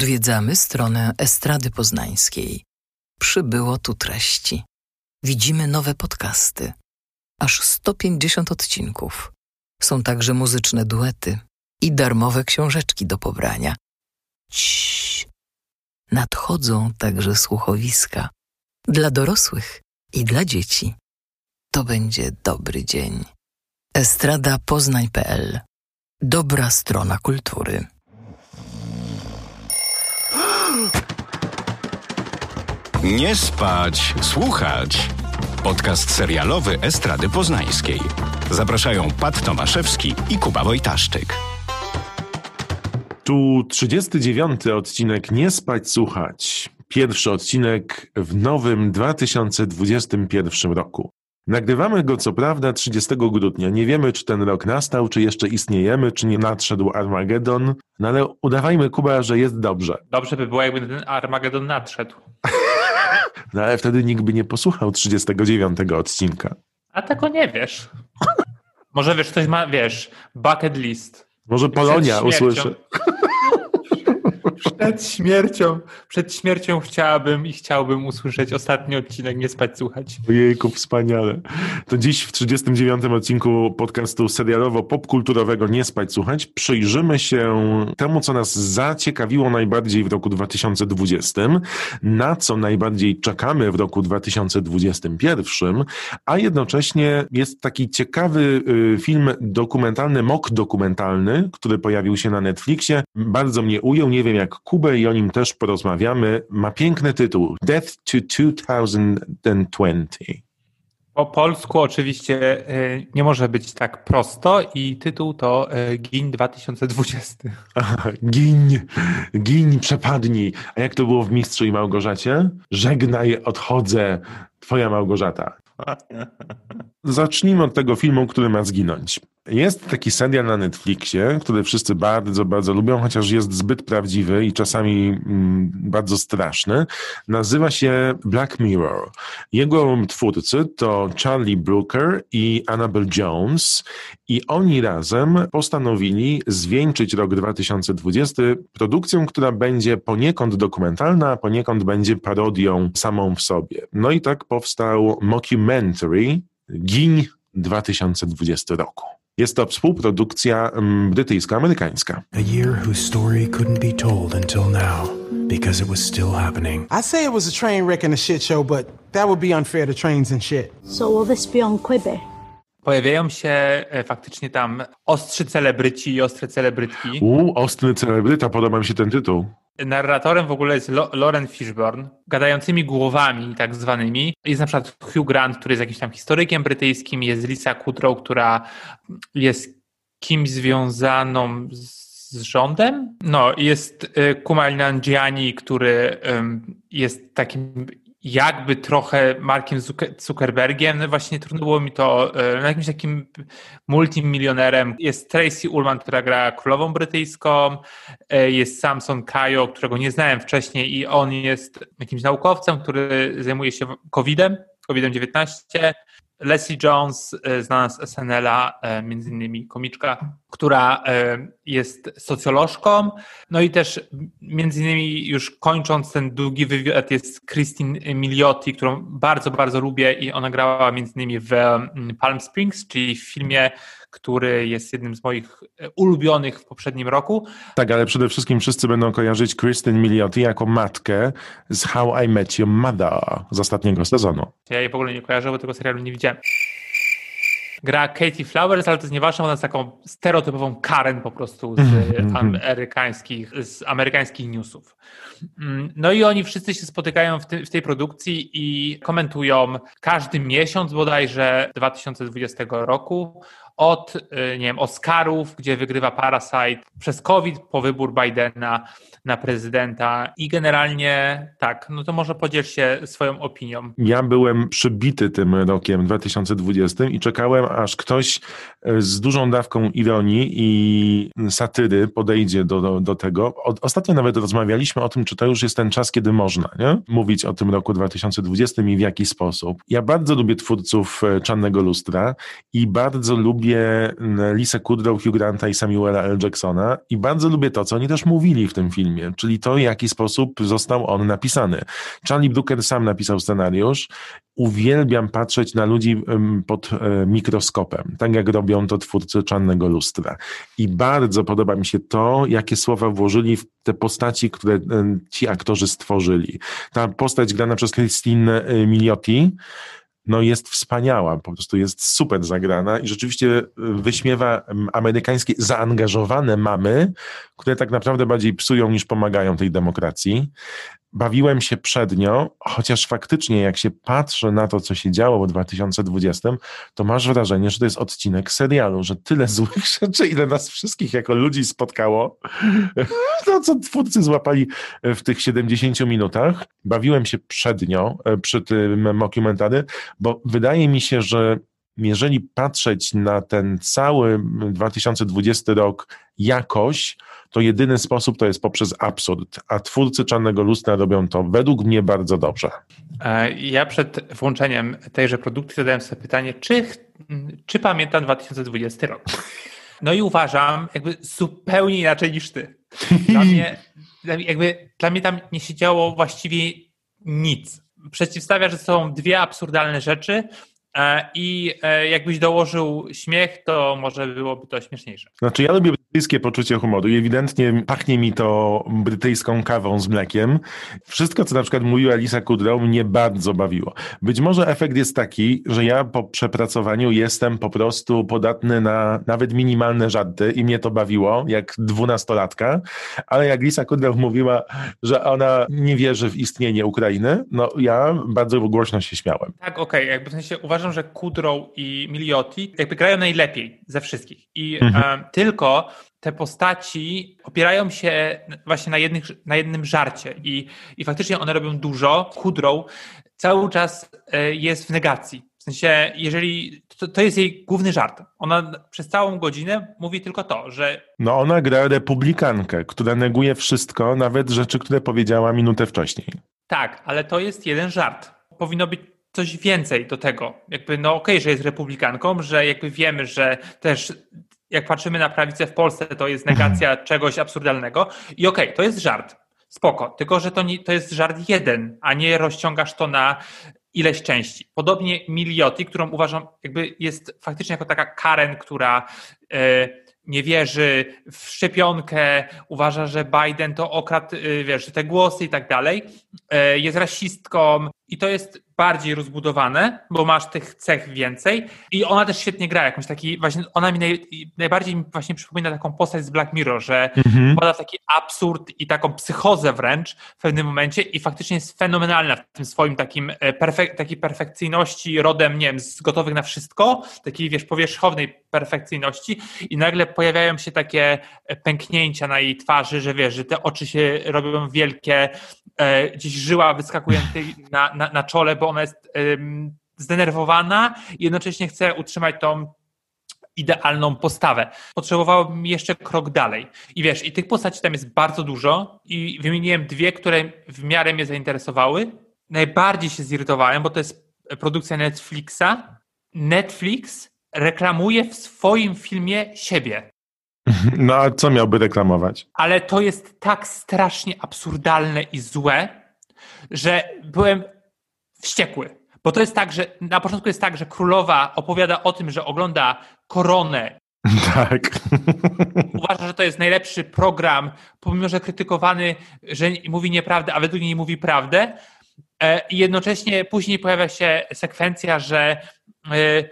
Odwiedzamy stronę Estrady Poznańskiej. Przybyło tu treści. Widzimy nowe podcasty. Aż 150 odcinków. Są także muzyczne duety i darmowe książeczki do pobrania. Ciii. Nadchodzą także słuchowiska dla dorosłych i dla dzieci. To będzie dobry dzień. Estrada Poznań.pl Dobra strona kultury. Nie spać, słuchać. Podcast serialowy Estrady Poznańskiej. Zapraszają Pat Tomaszewski i Kuba Wojtaszczyk. Tu 39. odcinek Nie spać, słuchać. Pierwszy odcinek w nowym 2021 roku. Nagrywamy go co prawda 30 grudnia. Nie wiemy, czy ten rok nastał, czy jeszcze istniejemy, czy nie nadszedł Armagedon, no ale udawajmy, Kuba, że jest dobrze. Dobrze by było, jakby ten Armagedon nadszedł. No ale wtedy nikt by nie posłuchał 39 odcinka. A tego nie wiesz. Może wiesz, ktoś ma, wiesz, bucket list. Może Polonia usłyszy. Przed śmiercią, przed śmiercią chciałabym i chciałbym usłyszeć ostatni odcinek Nie spać, słuchać. Ojejku, wspaniale. To dziś w 39. odcinku podcastu serialowo-popkulturowego Nie spać, słuchać przyjrzymy się temu, co nas zaciekawiło najbardziej w roku 2020, na co najbardziej czekamy w roku 2021, a jednocześnie jest taki ciekawy y, film dokumentalny, mok dokumentalny, który pojawił się na Netflixie. Bardzo mnie ujął, nie wiem jak Kubę i o nim też porozmawiamy. Ma piękny tytuł Death to 2020. Po polsku oczywiście e, nie może być tak prosto i tytuł to e, Gin 2020. Aha, giń, giń, przepadnij. A jak to było w Mistrzu i Małgorzacie? Żegnaj, odchodzę, twoja Małgorzata. Zacznijmy od tego filmu, który ma zginąć. Jest taki serial na Netflixie, który wszyscy bardzo, bardzo lubią, chociaż jest zbyt prawdziwy i czasami mm, bardzo straszny. Nazywa się Black Mirror. Jego twórcy to Charlie Brooker i Annabelle Jones i oni razem postanowili zwieńczyć rok 2020 produkcją, która będzie poniekąd dokumentalna, a poniekąd będzie parodią samą w sobie. No i tak powstał mockumentary Giń 2020 roku. Jest to współprodukcja mm, brytyjsko-amerykańska. A year whose story couldn't be told until now because it was still happening. I say it was a train wreck and a shit show, but that would be unfair to trains and shit. So will this be on Quibi? Pojawiają się e, faktycznie tam ostrzy celebryci i ostre celebrytki. U, ostry celebryta, podoba mi się ten tytuł. Narratorem w ogóle jest Lo Lauren Fishburne, gadającymi głowami tak zwanymi. Jest na przykład Hugh Grant, który jest jakimś tam historykiem brytyjskim, jest Lisa Kudrow, która jest kimś związaną z rządem. No, jest e, Kumail Nanjiani, który jest takim jakby trochę Markiem Zuckerbergiem, no właśnie trudno było mi to, no jakimś takim multimilionerem. Jest Tracy Ullman, która gra królową brytyjską, e, jest Samson Kajo, którego nie znałem wcześniej i on jest jakimś naukowcem, który zajmuje się COVID-em, COVID-19 Leslie Jones, e, znana z SNL-a, e, między innymi komiczka, która e, jest socjolożką. No i też między innymi już kończąc ten długi wywiad jest Christine Miliotti, którą bardzo, bardzo lubię i ona grała między innymi w mm, Palm Springs, czyli w filmie który jest jednym z moich e, ulubionych w poprzednim roku. Tak, ale przede wszystkim wszyscy będą kojarzyć Kristen Milioti jako matkę z How I Met Your Mother z ostatniego sezonu. Ja jej w ogóle nie kojarzę, bo tego serialu nie widziałem gra Katie Flowers, ale to jest nieważne, ona jest taką stereotypową Karen po prostu z Mhm, mhm. amerykańskich, z amerykańskich newsów. Mm, No i oni wszyscy się spotykają w, ty, w tej produkcji i komentują każdy miesiąc bodajże 2020 roku od, y, nie wiem, Oscarów, gdzie wygrywa Parasite, przez COVID po wybór Bidena na prezydenta i generalnie tak, no to może podziel się swoją opinią. Ja byłem przybity tym rokiem 2020 i czekałem, aż ktoś e, z dużą dawką ironii i satyry podejdzie do, do, do tego. Ostatnio nawet rozmawialiśmy o tym, czy to już jest ten czas, kiedy można nie? mówić o tym roku 2020 i w jaki sposób. Ja bardzo lubię twórców e, Czarnego Lustra i bardzo lubię lubię Lisę Kudrow, Hugh Granta i Samuela L. Jacksona i bardzo lubię to, co oni też mówili w tym filmie, czyli to, w jaki sposób został on napisany. Charlie Brooker sam napisał scenariusz. Uwielbiam patrzeć na ludzi pod e, mikroskopem, tak jak robią to twórcy Czarnego Lustra. I bardzo podoba mi się to, jakie słowa włożyli w te postaci, które e, ci aktorzy stworzyli. Ta postać grana przez Christine e, Miliotti, no jest wspaniała, po prostu jest super zagrana i rzeczywiście y, wyśmiewa mm, amerykańskie zaangażowane mamy, które tak naprawdę bardziej psują niż pomagają tej demokracji bawiłem się przednio, chociaż faktycznie jak się patrzy na to, co się działo w 2020, to masz wrażenie, że to jest odcinek serialu, że tyle złych rzeczy, ile nas wszystkich jako ludzi spotkało, to co twórcy złapali w tych 70 minutach. Bawiłem się przednio e, przy tym mockumentary, bo wydaje mi się, że jeżeli patrzeć na ten cały 2020 rok jakoś, to jedyny sposób to jest poprzez absurd, a twórcy Czarnego Lustra robią to według mnie bardzo dobrze. E, ja przed włączeniem tejże produkcji zadałem sobie pytanie, czy, czy pamiętam 2020 rok? No i uważam jakby zupełnie inaczej niż ty. Dla mnie, jakby, dla mnie tam nie się działo właściwie nic. Przeciwstawia, że są dwie absurdalne rzeczy, I e, jakbyś dołożył śmiech, to może byłoby to śmieszniejsze. Znaczy, ja lubię brytyjskie poczucie humoru i ewidentnie pachnie mi to brytyjską kawą z mlekiem. Wszystko, co na przykład mówiła Lisa Kudrow, mnie bardzo bawiło. Być może efekt jest taki, że ja po przepracowaniu jestem po prostu podatny na nawet minimalne żarty i mnie to bawiło, jak dwunastolatka, ale jak Lisa Kudrow mówiła, że ona nie wierzy w istnienie Ukrainy, no ja bardzo głośno się śmiałem. Tak, okej, okay. jakby w sensie uważam, uważam, że Kudrow i Miliotti jakby grają najlepiej ze wszystkich. I mhm. tylko te postaci opierają się właśnie na, jednych, na jednym żarcie i, i faktycznie one robią dużo. Kudrow cały czas e, jest w negacji. W sensie, jeżeli to, to, jest jej główny żart. Ona przez całą godzinę mówi tylko to, że. No, ona gra republikankę, która neguje wszystko, nawet rzeczy, które powiedziała minutę wcześniej. Tak, ale to jest jeden żart. Powinno być coś więcej do tego. Jakby, no okej, okay, że jest republikanką, że jakby wiemy, że też jak patrzymy na prawicę w Polsce, to jest negacja mhm. czegoś absurdalnego i okej, okay, to jest żart. Spoko, tylko że to, nie, to jest żart jeden, a nie rozciągasz to na ileś części. Podobnie Miliotti, którą uważam jakby jest faktycznie jako taka Karen, która e, nie wierzy w szczepionkę, uważa, że Biden to okradł, e, wiesz, te głosy i tak dalej, e, jest rasistką i to jest bardziej rozbudowane, bo masz tych cech więcej i ona też świetnie gra, jakąś taki, właśnie ona mi naj, najbardziej mi właśnie przypomina taką postać z Black Mirror, że mhm. w taki absurd i taką psychozę wręcz w pewnym momencie i faktycznie jest fenomenalna w tym swoim takim e, perfek takiej perfekcyjności rodem, nie wiem, z gotowych na wszystko, takiej, wiesz, powierzchownej perfekcyjności i nagle pojawiają się takie e, pęknięcia na jej twarzy, że wiesz, że te oczy się robią wielkie, e, gdzieś żyła wyskakuje na, na, na czole, bo ona jest zdenerwowana i jednocześnie chce utrzymać tą idealną postawę. Potrzebowałbym jeszcze krok dalej. I wiesz, i tych postaci tam jest bardzo dużo i wymieniłem dwie, które w miarę mnie zainteresowały. Najbardziej się zirytowałem, bo to jest produkcja Netflixa. Netflix reklamuje w swoim filmie siebie. No a co miałby reklamować? Ale to jest tak strasznie absurdalne i złe, że byłem wściekły. Bo to jest tak, że na początku jest tak, że królowa opowiada o tym, że ogląda koronę. Tak. Uważa, że to jest najlepszy program, pomimo że krytykowany, że mówi nieprawdę, a według niej mówi prawdę. E, I jednocześnie później pojawia się sekwencja, że e,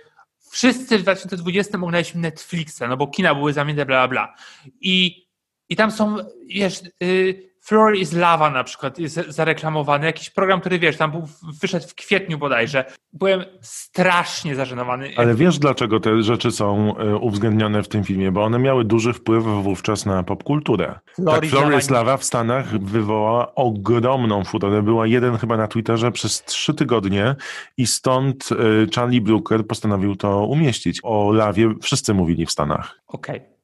wszyscy w 2020 oglądaliśmy Netflixa, no bo kina były zamienione, bla, bla, bla. I, i tam są, wiesz, y, Floor is Lava na przykład jest zareklamowany, jakiś program, który wiesz, tam był, wyszedł w kwietniu bodajże. Byłem strasznie zażenowany. Ale wiesz dlaczego te rzeczy są e, uwzględnione w tym filmie? Bo one miały duży wpływ wówczas na popkulturę. Tak, Floor is Lava w Stanach wywołała ogromną furorę. Była jeden chyba na Twitterze przez trzy tygodnie i stąd e, Charlie Brooker postanowił to umieścić. O lawie wszyscy mówili w Stanach. Okej. Okay.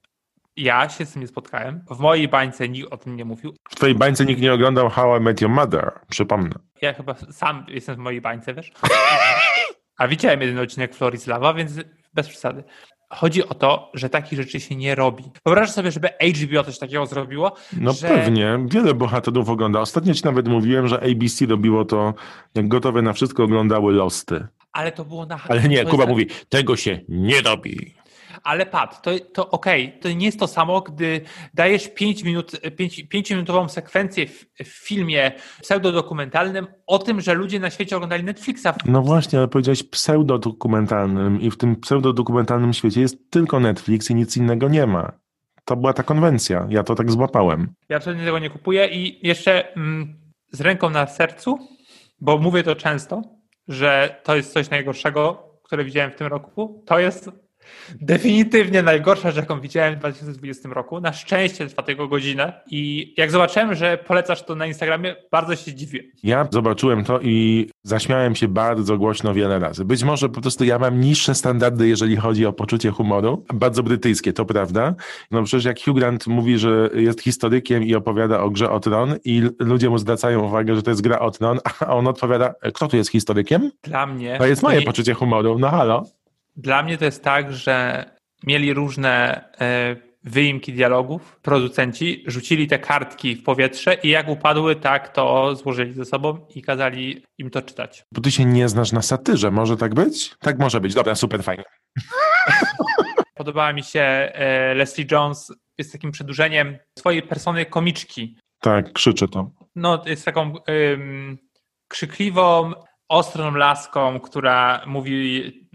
Ja się z tym nie spotkałem. W mojej bańce nikt o tym nie mówił. W twojej bańce nikt nie oglądał How I Met Your Mother, przypomnę. Ja chyba sam jestem w mojej bańce, wiesz? A widziałem jeden odcinek Florislawa, więc bez przesady. chodzi o to, że takich rzeczy się nie robi. Wyobrażasz sobie, żeby HBO coś takiego zrobiło? No że... pewnie, wiele bohaterów ogląda. Ostatnio ci nawet mówiłem, że ABC robiło to, jak gotowe na wszystko oglądały Losty. Ale to było na Ale nie, Kuba mówi, tego się nie robi. Ale pat, to, to okej, to nie jest to samo, gdy dajesz 5 minut, 5, 5-minutową sekwencję w, w filmie pseudodokumentalnym o tym, że ludzie na świecie oglądali Netflixa. No właśnie, ale powiedziałeś pseudodokumentalnym i w tym pseudodokumentalnym świecie jest tylko Netflix i nic innego nie ma. To była ta konwencja, ja to tak złapałem. Ja absolutnie tego nie kupuję i jeszcze mm, z ręką na sercu, bo mówię to często, że to jest coś najgorszego, które widziałem w tym roku. To jest definitywnie najgorsza rzecz, jaką widziałem w 2020 roku. Na szczęście trwa tego godzinę i jak zobaczyłem, że polecasz to na Instagramie, bardzo się dziwię. Ja zobaczyłem to i zaśmiałem się bardzo głośno wiele razy. Być może po prostu ja mam niższe standardy, jeżeli chodzi o poczucie humoru. Bardzo brytyjskie, to prawda. No przecież jak Hugh Grant mówi, że jest historykiem i opowiada o grze o tron i ludzie mu zwracają uwagę, że to jest gra o tron, a on odpowiada, kto tu jest historykiem? Dla mnie To jest moje poczucie humoru, no halo. Dla mnie to jest tak, że mieli różne e, wyimki dialogów, producenci rzucili te kartki w powietrze i jak upadły, tak to złożyli ze sobą i kazali im to czytać. Bo ty się nie znasz na satyrze, może tak być? Tak może być, dobra, super, fajnie. Podobała mi się e, Leslie Jones, jest takim przedłużeniem swojej persony komiczki. Tak, krzyczę to. No, jest taką ym, krzykliwą, ostrą laską, która mówi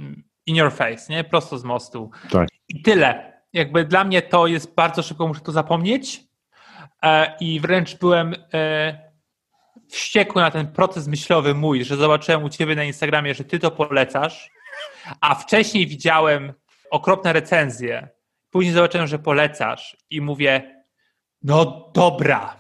in your face, nie? Prosto z mostu. Tak. I tyle. Jakby dla mnie to jest bardzo szybko, muszę to zapomnieć. E, I wręcz byłem e, wściekły na ten proces myślowy mój, że zobaczyłem u ciebie na Instagramie, że ty to polecasz, a wcześniej widziałem okropne recenzje. Później zobaczyłem, że polecasz i mówię, no dobra,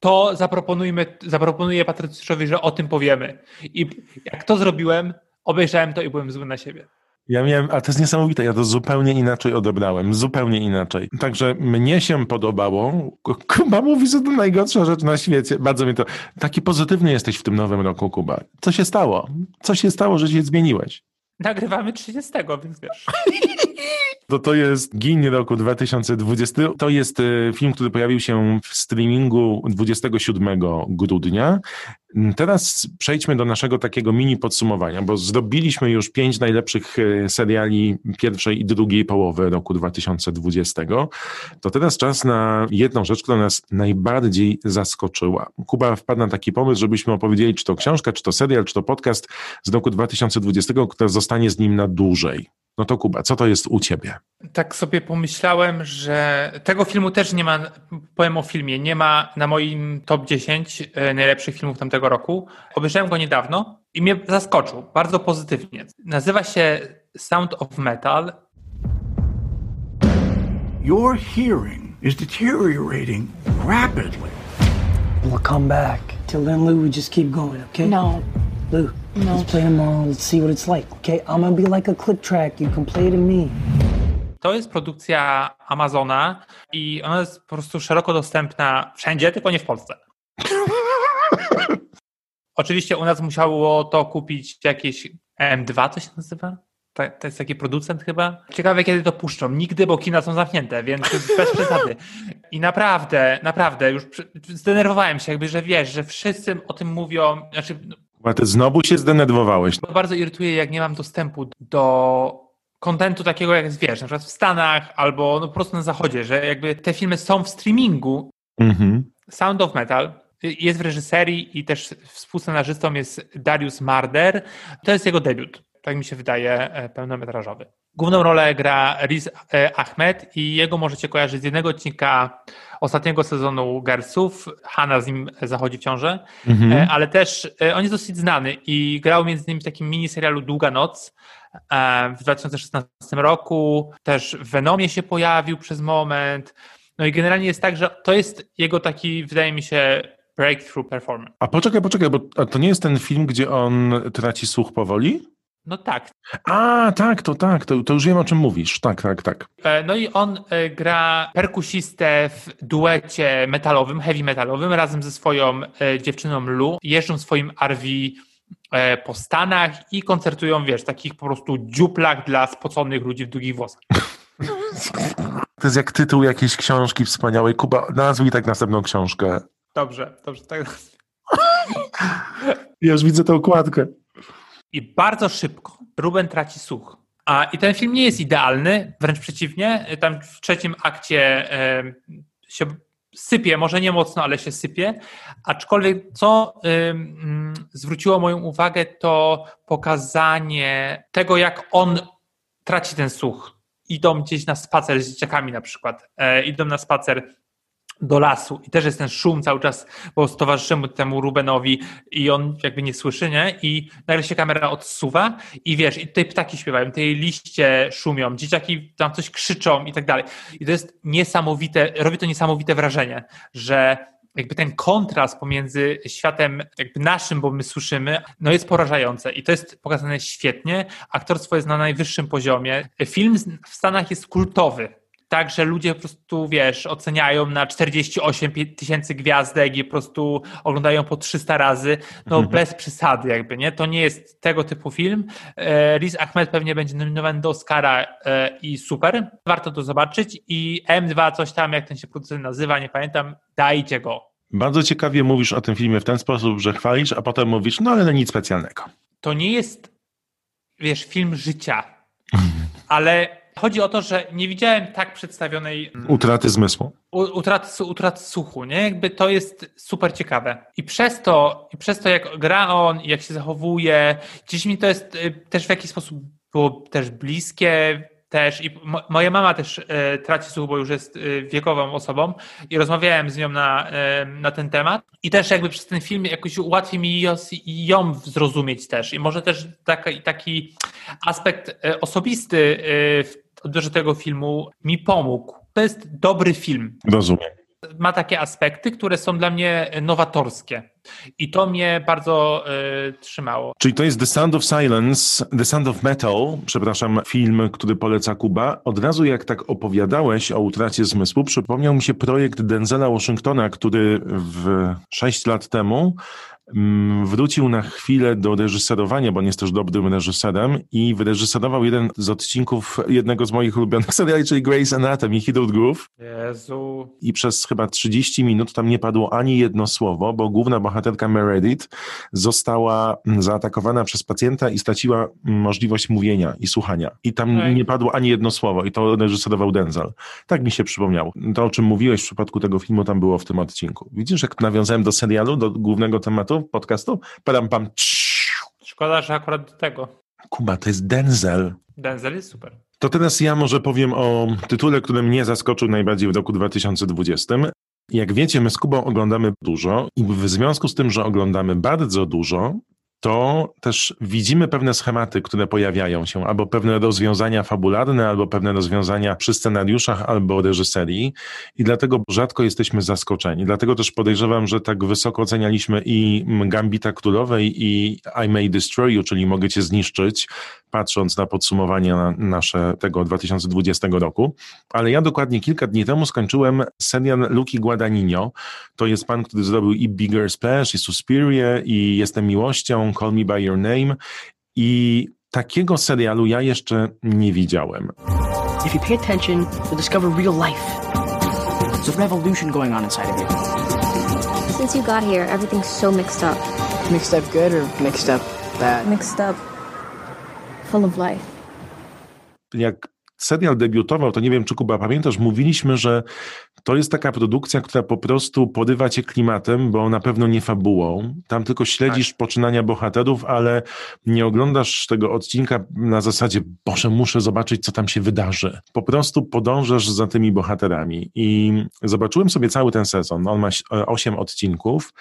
to zaproponujmy, zaproponuję Patrycjuszowi, że o tym powiemy. I jak to zrobiłem, obejrzałem to i byłem zły na siebie. Ja miałem, a to jest niesamowite, ja to zupełnie inaczej odebrałem, zupełnie inaczej. Także mnie się podobało. Kuba mówi, że to najgorsza rzecz na świecie. Bardzo mi to. Taki pozytywny jesteś w tym nowym roku, Kuba. Co się stało? Co się stało, że się zmieniłeś? Nagrywamy 30, więc wiesz. To to jest Gin roku 2020. To jest e, film, który pojawił się w streamingu 27 grudnia. Teraz przejdźmy do naszego takiego mini podsumowania, bo zrobiliśmy już pięć najlepszych e, seriali pierwszej i drugiej połowy roku 2020. To teraz czas na jedną rzecz, która nas najbardziej zaskoczyła. Kuba wpadł na taki pomysł, żebyśmy opowiedzieli, czy to książka, czy to serial, czy to podcast z roku 2020, która zostanie z nim na dłużej. No to Kuba, co to jest u ciebie? Tak sobie pomyślałem, że tego filmu też nie ma, powiem o filmie, nie ma na moim top 10 e, najlepszych filmów tamtego roku. Obejrzałem go niedawno i mnie zaskoczył, bardzo pozytywnie. Nazywa się Sound of Metal. Your hearing is deteriorating rapidly. We'll come back. Till then, Lou, we just keep going, okay? No. Lou, No. let's play tomorrow. Let's see what it's like, okay? I'm gonna be like a click track. You can play to me. To jest produkcja Amazona i ona jest po prostu szeroko dostępna wszędzie, tylko nie w Polsce. Oczywiście u nas musiało to kupić jakieś M2, to się nazywa? To, to jest taki producent chyba. Ciekawe, kiedy to puszczą. Nigdy, bo kina są zamknięte, więc bez przesady. I naprawdę, naprawdę, już zdenerwowałem się, jakby, że wiesz, że wszyscy o tym mówią. Znaczy, Kuba, ty znowu się zdenerwowałeś. to bardzo irytuje, jak nie mam dostępu do kontentu takiego, jak jest, wiesz, na przykład w Stanach albo no, po prostu na zachodzie, że jakby te filmy są w streamingu. Mhm. Sound of Metal jest w reżyserii i też współscenarzystą jest Darius Marder. To jest jego debiut, tak mi się wydaje, e, pełnometrażowy. Główną rolę gra Riz e, Ahmed i jego możecie kojarzyć z jednego odcinka ostatniego sezonu Gersów. Hanna z nim zachodzi w ciążę, Mhm. E, ale też on jest dosyć znany i grał między innymi w takim miniserialu Długa Noc w 2016 roku. Też w Venomie się pojawił przez moment. No i generalnie jest tak, że to jest jego taki, wydaje mi się, breakthrough performance. A poczekaj, poczekaj, bo to nie jest ten film, gdzie on traci słuch powoli? No tak. A, tak, to tak, to, to już wiem o czym mówisz. Tak, tak, tak. E, No i on e, gra perkusistę w duecie metalowym, heavy metalowym razem ze swoją e, dziewczyną Lu. Jeżdżą swoim RV po Stanach i koncertują, wiesz, w takich po prostu dziuplach dla spoconych ludzi w długich włosach. To jest jak tytuł jakiejś książki wspaniałej. Kuba, nazwij tak następną książkę. Dobrze, dobrze. Tak. Ja już widzę tę okładkę. I bardzo szybko Ruben traci słuch. A, I ten film nie jest idealny, wręcz przeciwnie. Tam w trzecim akcie się sypie, może nie mocno, ale się sypie. Aczkolwiek co zwróciło moją uwagę, to pokazanie tego, jak on traci ten słuch. Idą gdzieś na spacer z dzieciakami na przykład. E, idą na spacer do lasu i też jest ten szum cały czas, bo towarzyszymy temu Rubenowi i on jakby nie słyszy, nie? I nagle się kamera odsuwa i wiesz, i tutaj ptaki śpiewają, tutaj liście szumią, dzieciaki tam coś krzyczą i tak dalej. I to jest niesamowite, robi to niesamowite wrażenie, że jakby ten kontrast pomiędzy światem jakby naszym, bo my słyszymy, no jest porażające i to jest pokazane świetnie. Aktorstwo jest na najwyższym poziomie. Film w Stanach jest kultowy tak, że ludzie po prostu, wiesz, oceniają na 48 tysięcy gwiazdek i po prostu oglądają po 300 razy, no mhm. bez przesady jakby, nie? To nie jest tego typu film. E, Riz Ahmed pewnie będzie nominowany do Oscara e, i super, warto to zobaczyć i M2 coś tam, jak ten się producent nazywa, nie pamiętam, dajcie go. Bardzo ciekawie mówisz o tym filmie w ten sposób, że chwalisz, a potem mówisz, no ale nic specjalnego. To nie jest, wiesz, film życia, ale Chodzi o to, że nie widziałem tak przedstawionej mm, utraty zmysłu. Utraty, utraty słuchu, nie? Jakby to jest super ciekawe. I przez to, i przez to jak gra on, jak się zachowuje, gdzieś mi to jest y, też w jakiś sposób było też bliskie, też i moja mama też e, traci słuch, bo już jest e, wiekową osobą i rozmawiałem z nią na, e, na ten temat i też jakby przez ten film jakoś łatwiej mi ją, ją zrozumieć też i może też taki, taki aspekt osobisty w odbiorze tego filmu mi pomógł. To jest dobry film. Rozumiem ma takie aspekty, które są dla mnie nowatorskie. I to mnie bardzo y, trzymało. Czyli to jest The Sound of Silence, The Sound of Metal, przepraszam, film, który poleca Kuba. Od razu jak tak opowiadałeś o utracie zmysłu, przypomniał mi się projekt Denzela Washingtona, który w sześć lat temu wrócił na chwilę do reżyserowania, bo on jest też dobrym reżyserem i wyreżyserował jeden z odcinków jednego z moich ulubionych seriali, czyli Grey's Anatomy, Hidden Groove. Jezu. I przez chyba 30 minut tam nie padło ani jedno słowo, bo główna bohaterka Meredith została mm, zaatakowana przez pacjenta i straciła mm, możliwość mówienia i słuchania. I tam tak. nie padło ani jedno słowo i to reżyserował Denzel. Tak mi się przypomniało. To, o czym mówiłeś w przypadku tego filmu, tam było w tym odcinku. Widzisz, jak nawiązałem do serialu, do głównego tematu? Podcastu? Padam pam. Szkoda, że akurat do tego. Kuba, to jest Denzel. Denzel jest super. To teraz ja może powiem o tytule, który mnie zaskoczył najbardziej w roku 2020. Jak wiecie, my z Kubą oglądamy dużo i w związku z tym, że oglądamy bardzo dużo, to też widzimy pewne schematy, które pojawiają się, albo pewne rozwiązania fabularne, albo pewne rozwiązania przy scenariuszach, albo reżyserii i dlatego rzadko jesteśmy zaskoczeni. Dlatego też podejrzewam, że tak wysoko ocenialiśmy i Gambita Królowej i I May Destroy You, czyli Mogę Cię zniszczyć, patrząc na podsumowanie nasze tego 2020 roku. Ale ja dokładnie kilka dni temu skończyłem serial Luki Guadagnino. To jest pan, który zrobił i Bigger Splash, i Suspiria, i Jestem Miłością, Call Me By Your Name. I takiego serialu ja jeszcze nie widziałem. If you pay attention, you'll discover real life. There's a revolution going on inside of you. Since you got here, everything's so mixed up. Mixed up good or mixed up bad? Mixed up full of life. Jak serial debiutował, to nie wiem, czy Kuba pamiętasz, mówiliśmy, że to jest taka produkcja, która po prostu porywa cię klimatem, bo na pewno nie fabułą. Tam tylko śledzisz tak. poczynania bohaterów, ale nie oglądasz tego odcinka na zasadzie, Boże, muszę zobaczyć, co tam się wydarzy. Po prostu podążasz za tymi bohaterami. I zobaczyłem sobie cały ten sezon. On ma 8 odcinków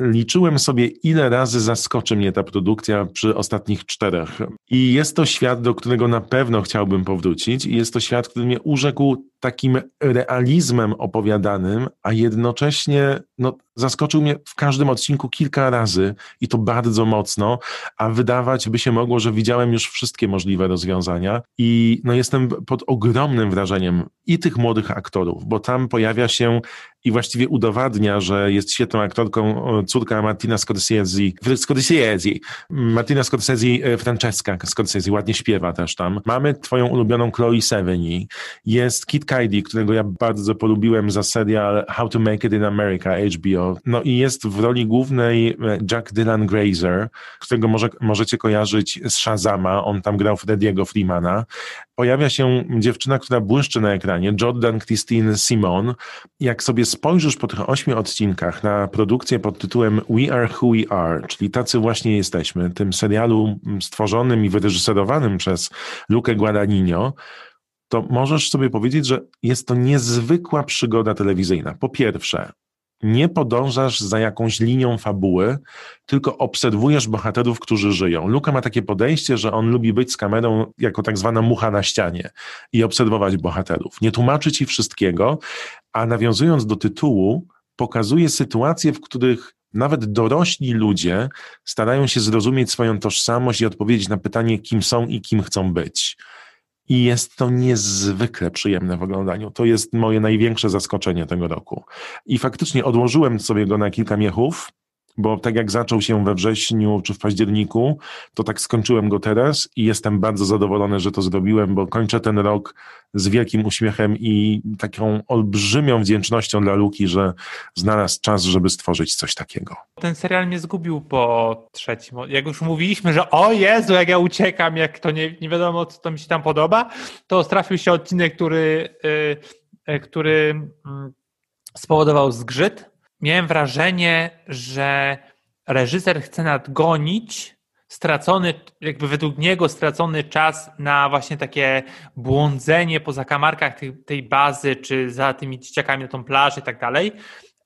liczyłem sobie, ile razy zaskoczy mnie ta produkcja przy ostatnich czterech. I jest to świat, do którego na pewno chciałbym powrócić, i jest to świat, który mnie urzekł takim realizmem opowiadanym, a jednocześnie no, zaskoczył mnie w każdym odcinku kilka razy i to bardzo mocno, a wydawać by się mogło, że widziałem już wszystkie możliwe rozwiązania i no, jestem pod ogromnym wrażeniem i tych młodych aktorów, bo tam pojawia się i właściwie udowadnia, że jest świetną aktorką córka Martina Scorsese, Scorsese, Martina Scorsese, e, Francesca Scorsese, ładnie śpiewa też tam. Mamy twoją ulubioną Chloe Sevigny, jest Kit Cudi, którego ja bardzo polubiłem za serial How to Make It in America, HBO. No i jest w roli głównej e, Jack Dylan Grazer, którego może, możecie kojarzyć z Shazama, on tam grał Frediego Freemana. Pojawia się dziewczyna, która błyszczy na ekranie, Jordan Christine Simon. Jak sobie spojrzysz po tych ośmiu odcinkach na produkcję pod tytułem We Are Who We Are, czyli tacy właśnie jesteśmy, tym serialu stworzonym i wyreżyserowanym przez Lukę Guadagnino, to możesz sobie powiedzieć, że jest to niezwykła przygoda telewizyjna. Po pierwsze, nie podążasz za jakąś linią fabuły, tylko obserwujesz bohaterów, którzy żyją. Luka ma takie podejście, że on lubi być z kamerą jako tak zwana mucha na ścianie i obserwować bohaterów. Nie tłumaczy ci wszystkiego, a nawiązując do tytułu, pokazuje sytuacje, w których nawet dorośli ludzie starają się zrozumieć swoją tożsamość i odpowiedzieć na pytanie, kim są i kim chcą być. I jest to niezwykle przyjemne w oglądaniu. To jest moje największe zaskoczenie tego roku. I faktycznie odłożyłem sobie go na kilka miechów, bo tak jak zaczął się we wrześniu czy w październiku, to tak skończyłem go teraz i jestem bardzo zadowolony, że to zrobiłem, bo kończę ten rok z wielkim uśmiechem i taką olbrzymią wdzięcznością dla Luki, że znalazł czas, żeby stworzyć coś takiego. Ten serial mnie zgubił po trzecim. Jak już mówiliśmy, że o Jezu, jak ja uciekam, jak to nie, nie wiadomo, co to mi się tam podoba, to trafił się odcinek, który, yy, który yy, spowodował zgrzyt miałem wrażenie, że reżyser chce nadgonić stracony, jakby według niego stracony czas na właśnie takie błądzenie po zakamarkach tej, bazy, czy za tymi dzieciakami na tą plażę i tak dalej.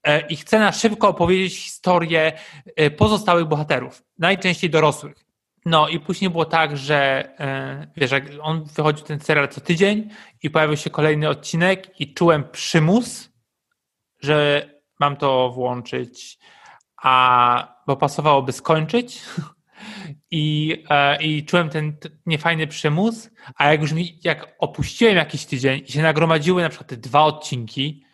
E, I chce na szybko opowiedzieć historię e, pozostałych bohaterów, najczęściej dorosłych. No i później było tak, że e, wiesz, jak on wychodził ten serial co tydzień i pojawił się kolejny odcinek i czułem przymus, że mam to włączyć, a bo pasowałoby skończyć. I, e, I czułem ten niefajny przymus, a jak już mi, jak opuściłem jakiś tydzień i się nagromadziły na przykład te dwa odcinki,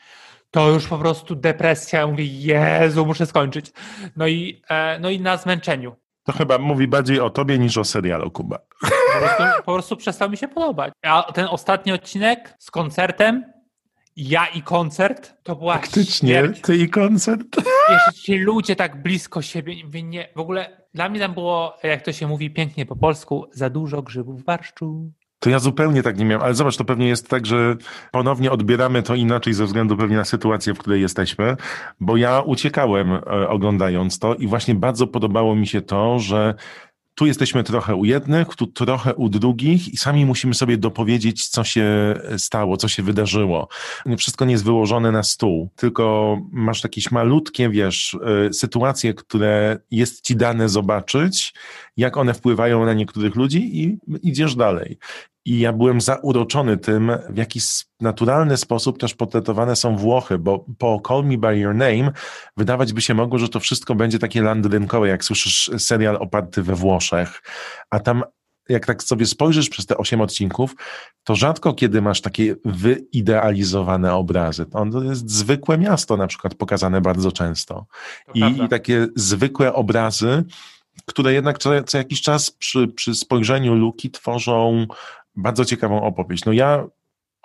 to już po prostu depresja, ja mówię, Jezu, muszę skończyć. No i, e, no i na zmęczeniu. To chyba mówi bardziej o tobie niż o serialu, Kuba. Po prostu, po prostu przestał mi się podobać. A ten ostatni odcinek z koncertem, ja i koncert to była Faktycznie, śmierć. ty i koncert. Jeszcze ci ludzie tak blisko siebie, nie, w ogóle dla mnie tam było, jak to się mówi pięknie po polsku, za dużo grzybów w barszczu. To ja zupełnie tak nie miałem, ale zobacz, to pewnie jest tak, że ponownie odbieramy to inaczej ze względu pewnie na sytuację, w której jesteśmy, bo ja uciekałem e, oglądając to i właśnie bardzo podobało mi się to, że tu jesteśmy trochę u jednych, tu trochę u drugich i sami musimy sobie dopowiedzieć, co się stało, co się wydarzyło. Wszystko nie jest wyłożone na stół, tylko masz jakieś malutkie, wiesz, y, sytuacje, które jest ci dane zobaczyć, jak one wpływają na niektórych ludzi i idziesz dalej. I ja byłem zauroczony tym, w jaki naturalny sposób też portretowane są Włochy, bo po Call Me By Your Name wydawać by się mogło, że to wszystko będzie takie landrynkowe, jak słyszysz serial oparty we Włoszech, a tam jak tak sobie spojrzysz przez te osiem odcinków, to rzadko kiedy masz takie wyidealizowane obrazy. To jest zwykłe miasto na przykład pokazane bardzo często. I, I, takie zwykłe obrazy, które jednak co, co jakiś czas przy, przy spojrzeniu Luki tworzą bardzo ciekawą opowieść. No ja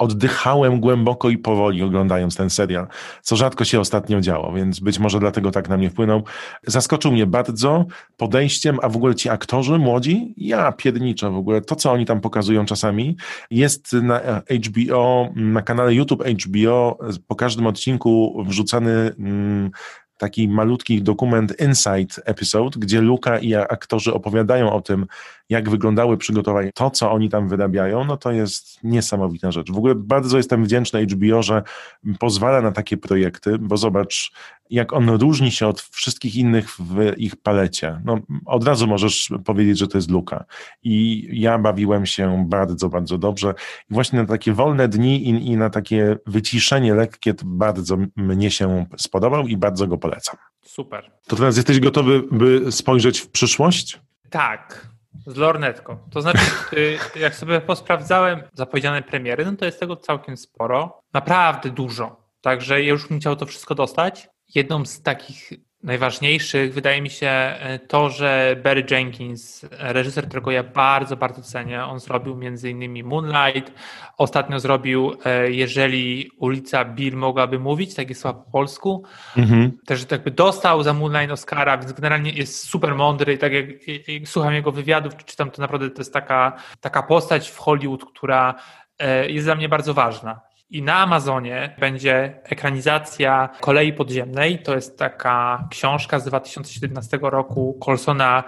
oddychałem głęboko i powoli oglądając ten serial, co rzadko się ostatnio działo, więc być może dlatego tak na mnie wpłynął. Zaskoczył mnie bardzo podejściem, a w ogóle ci aktorzy młodzi, ja pierniczę w ogóle, to co oni tam pokazują czasami, jest na HBO, na kanale YouTube HBO po każdym odcinku wrzucany mm, taki malutki dokument Inside Episode, gdzie Luka i aktorzy opowiadają o tym, jak wyglądały przygotowania. To, co oni tam wyrabiają, no to jest niesamowita rzecz. W ogóle bardzo jestem wdzięczny HBO, że pozwala na takie projekty, bo zobacz, jak on różni się od wszystkich innych w ich palecie. No, od razu możesz powiedzieć, że to jest Luka. I ja bawiłem się bardzo, bardzo dobrze. I właśnie na takie wolne dni i, i na takie wyciszenie lekkie bardzo mnie się spodobał i bardzo go polecam. Super. To teraz jesteś gotowy, by spojrzeć w przyszłość? Tak, z lornetką. To znaczy, y, jak sobie posprawdzałem zapowiedziane premiery, no to jest tego całkiem sporo. Naprawdę dużo. Także ja już bym chciał to wszystko dostać. Jedną z takich najważniejszych wydaje mi się e, to, że Barry Jenkins, reżyser, którego ja bardzo, bardzo cenię, on zrobił między innymi Moonlight, ostatnio zrobił e, Jeżeli ulica Bill mogłaby mówić, tak jest po polsku, mhm. też jakby dostał za Moonlight Oscara, więc generalnie jest super mądry, tak jak, jak słucham jego wywiadów, czy czytam, to naprawdę to jest taka, taka postać w Hollywood, która e, jest dla mnie bardzo ważna. I na Amazonie będzie ekranizacja Kolei Podziemnej. To jest taka książka z 2017 roku Colsona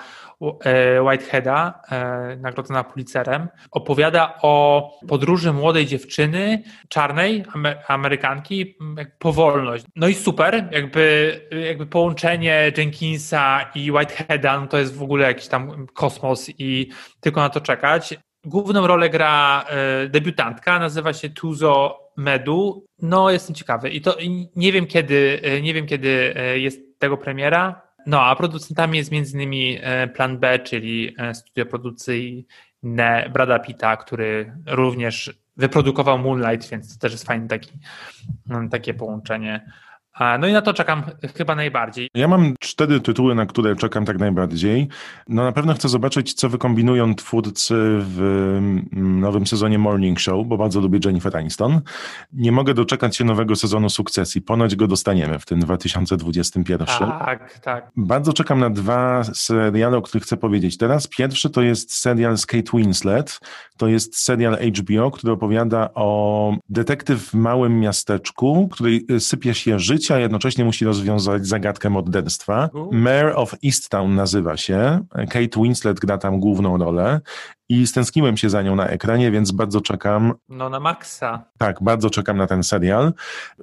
e, Whiteheada, e, nagrodzona Pulitzerem. Opowiada o podróży młodej dziewczyny, czarnej Amerykanki, powolność. No i super, jakby, jakby połączenie Jenkinsa i Whiteheada, no to jest w ogóle jakiś tam kosmos i tylko na to czekać. Główną rolę gra e, debiutantka, nazywa się Tuzo Medu. No, jestem ciekawy i to nie wiem kiedy, e, nie wiem kiedy e, jest tego premiera. No, a producentami jest między innymi Plan B, czyli studio produkcyjne Brada Pitta, który również wyprodukował Moonlight, więc to też jest fajne taki, takie połączenie no i na to czekam chyba najbardziej. Ja mam cztery tytuły, na które czekam tak najbardziej. No na pewno chcę zobaczyć, co wykombinują twórcy w mm, nowym sezonie Morning Show, bo bardzo lubię Jennifer Aniston. Nie mogę doczekać się nowego sezonu sukcesji. Ponoć go dostaniemy w tym 2021. Tak, tak. Bardzo czekam na dwa seriale, o których chcę powiedzieć teraz. Pierwszy to jest serial z Kate Winslet. To jest serial HBO, który opowiada o detektyw w małym miasteczku, który sypie się żyć życia, a jednocześnie musi rozwiązać zagadkę morderstwa. Mayor of Easttown nazywa się. Kate Winslet gra tam główną rolę i stęskniłem się za nią na ekranie, więc bardzo czekam. No na maksa. Tak, bardzo czekam na ten serial.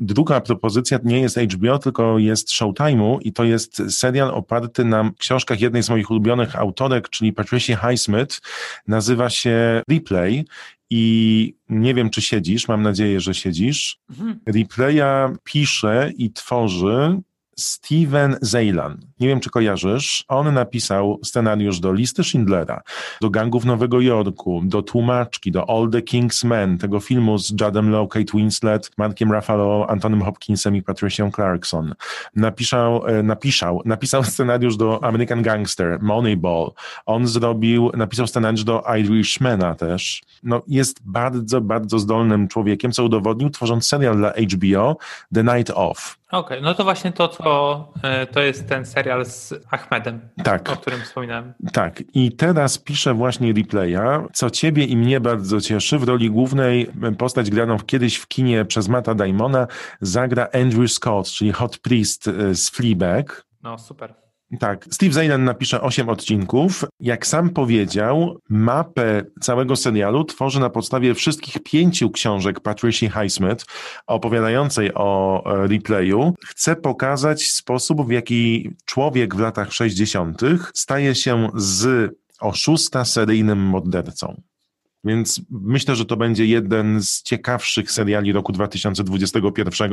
Druga propozycja nie jest HBO, tylko jest Showtime'u i to jest serial oparty na książkach jednej z moich ulubionych autorek, czyli Patricia Highsmith. Nazywa się Replay i nie wiem, czy siedzisz, mam nadzieję, że siedzisz. Mhm. Replaya pisze i tworzy Steven Zeylan. Nie wiem, czy kojarzysz. On napisał scenariusz do Listy Schindlera, do Gangów Nowego Jorku, do Tłumaczki, do All the King's Men, tego filmu z Jadem Lowe, Kate Winslet, Markiem Ruffalo, Antonym Hopkinsem i Patricia Clarkson. Napisał, e, napisał, napisał scenariusz do American Gangster, Moneyball. On zrobił, napisał scenariusz do Irishmana też. No, jest bardzo, bardzo zdolnym człowiekiem, co udowodnił, tworząc serial dla HBO The Night Off. Okej, okay, no to właśnie to, co e, to jest ten serial z Ahmedem, tak. o którym wspominałem. Tak, i teraz piszę właśnie replaya, co ciebie i mnie bardzo cieszy. W roli głównej postać graną kiedyś w kinie przez Mata Daimona zagra Andrew Scott, czyli Hot Priest e, z Fleabag. No, super. Tak, Steve Zayden napisze 8 odcinków. Jak sam powiedział, mapę całego serialu tworzy na podstawie wszystkich pięciu książek Patricia Highsmith opowiadającej o e, replayu. Chce pokazać sposób, w jaki człowiek w latach 60. staje się z oszusta seryjnym mordercą. Więc myślę, że to będzie jeden z ciekawszych seriali roku 2021,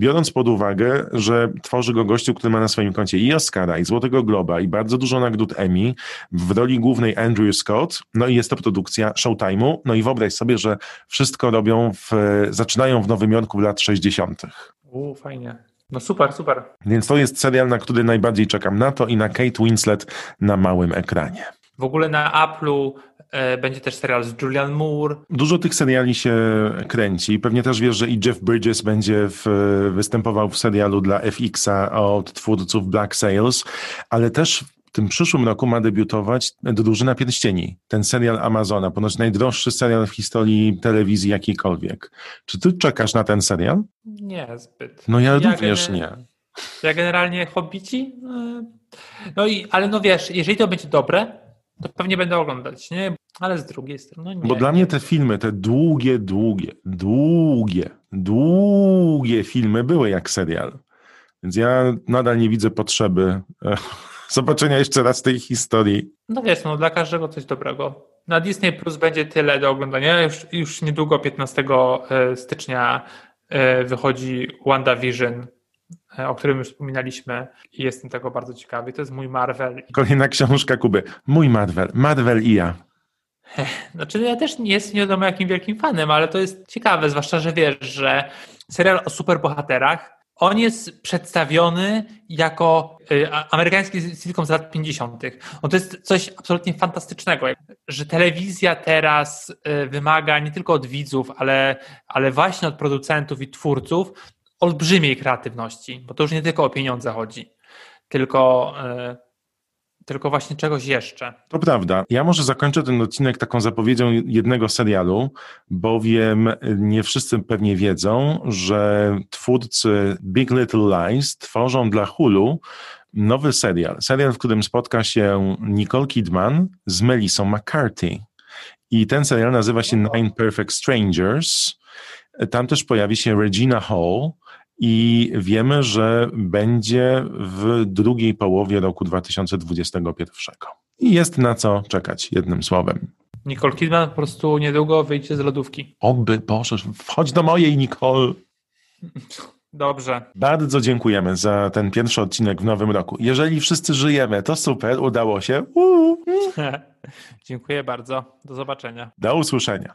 biorąc pod uwagę, że tworzy go gościu, który ma na swoim koncie i Oscara, i Złotego Globa, i bardzo dużo nagród Emmy, w roli głównej Andrew Scott, no i jest to produkcja Showtime'u, no i wyobraź sobie, że wszystko robią w, zaczynają w Nowym Jorku w lat 60. U, fajnie. No super, super. Więc to jest serial, na który najbardziej czekam na to i na Kate Winslet na małym ekranie. W ogóle na Apple'u będzie też serial z Julian Moore. Dużo tych seriali się kręci. Pewnie też wiesz, że i Jeff Bridges będzie w, występował w serialu dla FX-a od twórców Black Sails, ale też w tym przyszłym roku ma debiutować Drużyna Pierścieni, ten serial Amazona, ponoć najdroższy serial w historii telewizji jakiejkolwiek. Czy ty czekasz na ten serial? Nie, zbyt. No ja, ja również nie. Ja generalnie hobbici, e, no i, ale no wiesz, jeżeli to będzie dobre, to pewnie będę oglądać, nie? Ale z drugiej strony, nie. Bo dla mnie te filmy, te długie, długie, długie, długie filmy były jak serial. Więc ja nadal nie widzę potrzeby e, zobaczenia jeszcze raz tej historii. No wiesz, no dla każdego coś dobrego. Na Disney Plus będzie tyle do oglądania. Już, już niedługo, 15 e, stycznia, e, wychodzi WandaVision, o którym już wspominaliśmy i jestem tego bardzo ciekawy. To jest mój Marvel. Kolejna książka Kuby. Mój Marvel. Marvel i ja. Znaczy ja też nie jestem nie wiadomo jakim wielkim fanem, ale to jest ciekawe, zwłaszcza, że wiesz, że serial o superbohaterach on jest przedstawiony jako y, amerykański sitcom z lat 50. No to jest coś absolutnie fantastycznego, że telewizja teraz y, wymaga nie tylko od widzów, ale, ale właśnie od producentów i twórców olbrzymiej kreatywności, bo to już nie tylko o pieniądze chodzi, tylko y, tylko właśnie czegoś jeszcze. To prawda. Ja może zakończę ten odcinek taką zapowiedzią jednego serialu, bowiem nie wszyscy pewnie wiedzą, że twórcy Big Little Lies tworzą dla Hulu nowy serial. Serial, w którym spotka się Nicole Kidman z Melissą McCarthy. I ten serial nazywa się Nine Perfect Strangers. Tam też pojawi się Regina Hall, i wiemy, że będzie w drugiej połowie roku 2021. I jest na co czekać, jednym słowem. Nicole Kidman po prostu niedługo wyjdzie z lodówki. Oby, Boże, wchodź do mojej, Nicole. Dobrze. Bardzo dziękujemy za ten pierwszy odcinek w nowym roku. Jeżeli wszyscy żyjemy, to super, udało się. Dziękuję bardzo. Do zobaczenia. Do usłyszenia.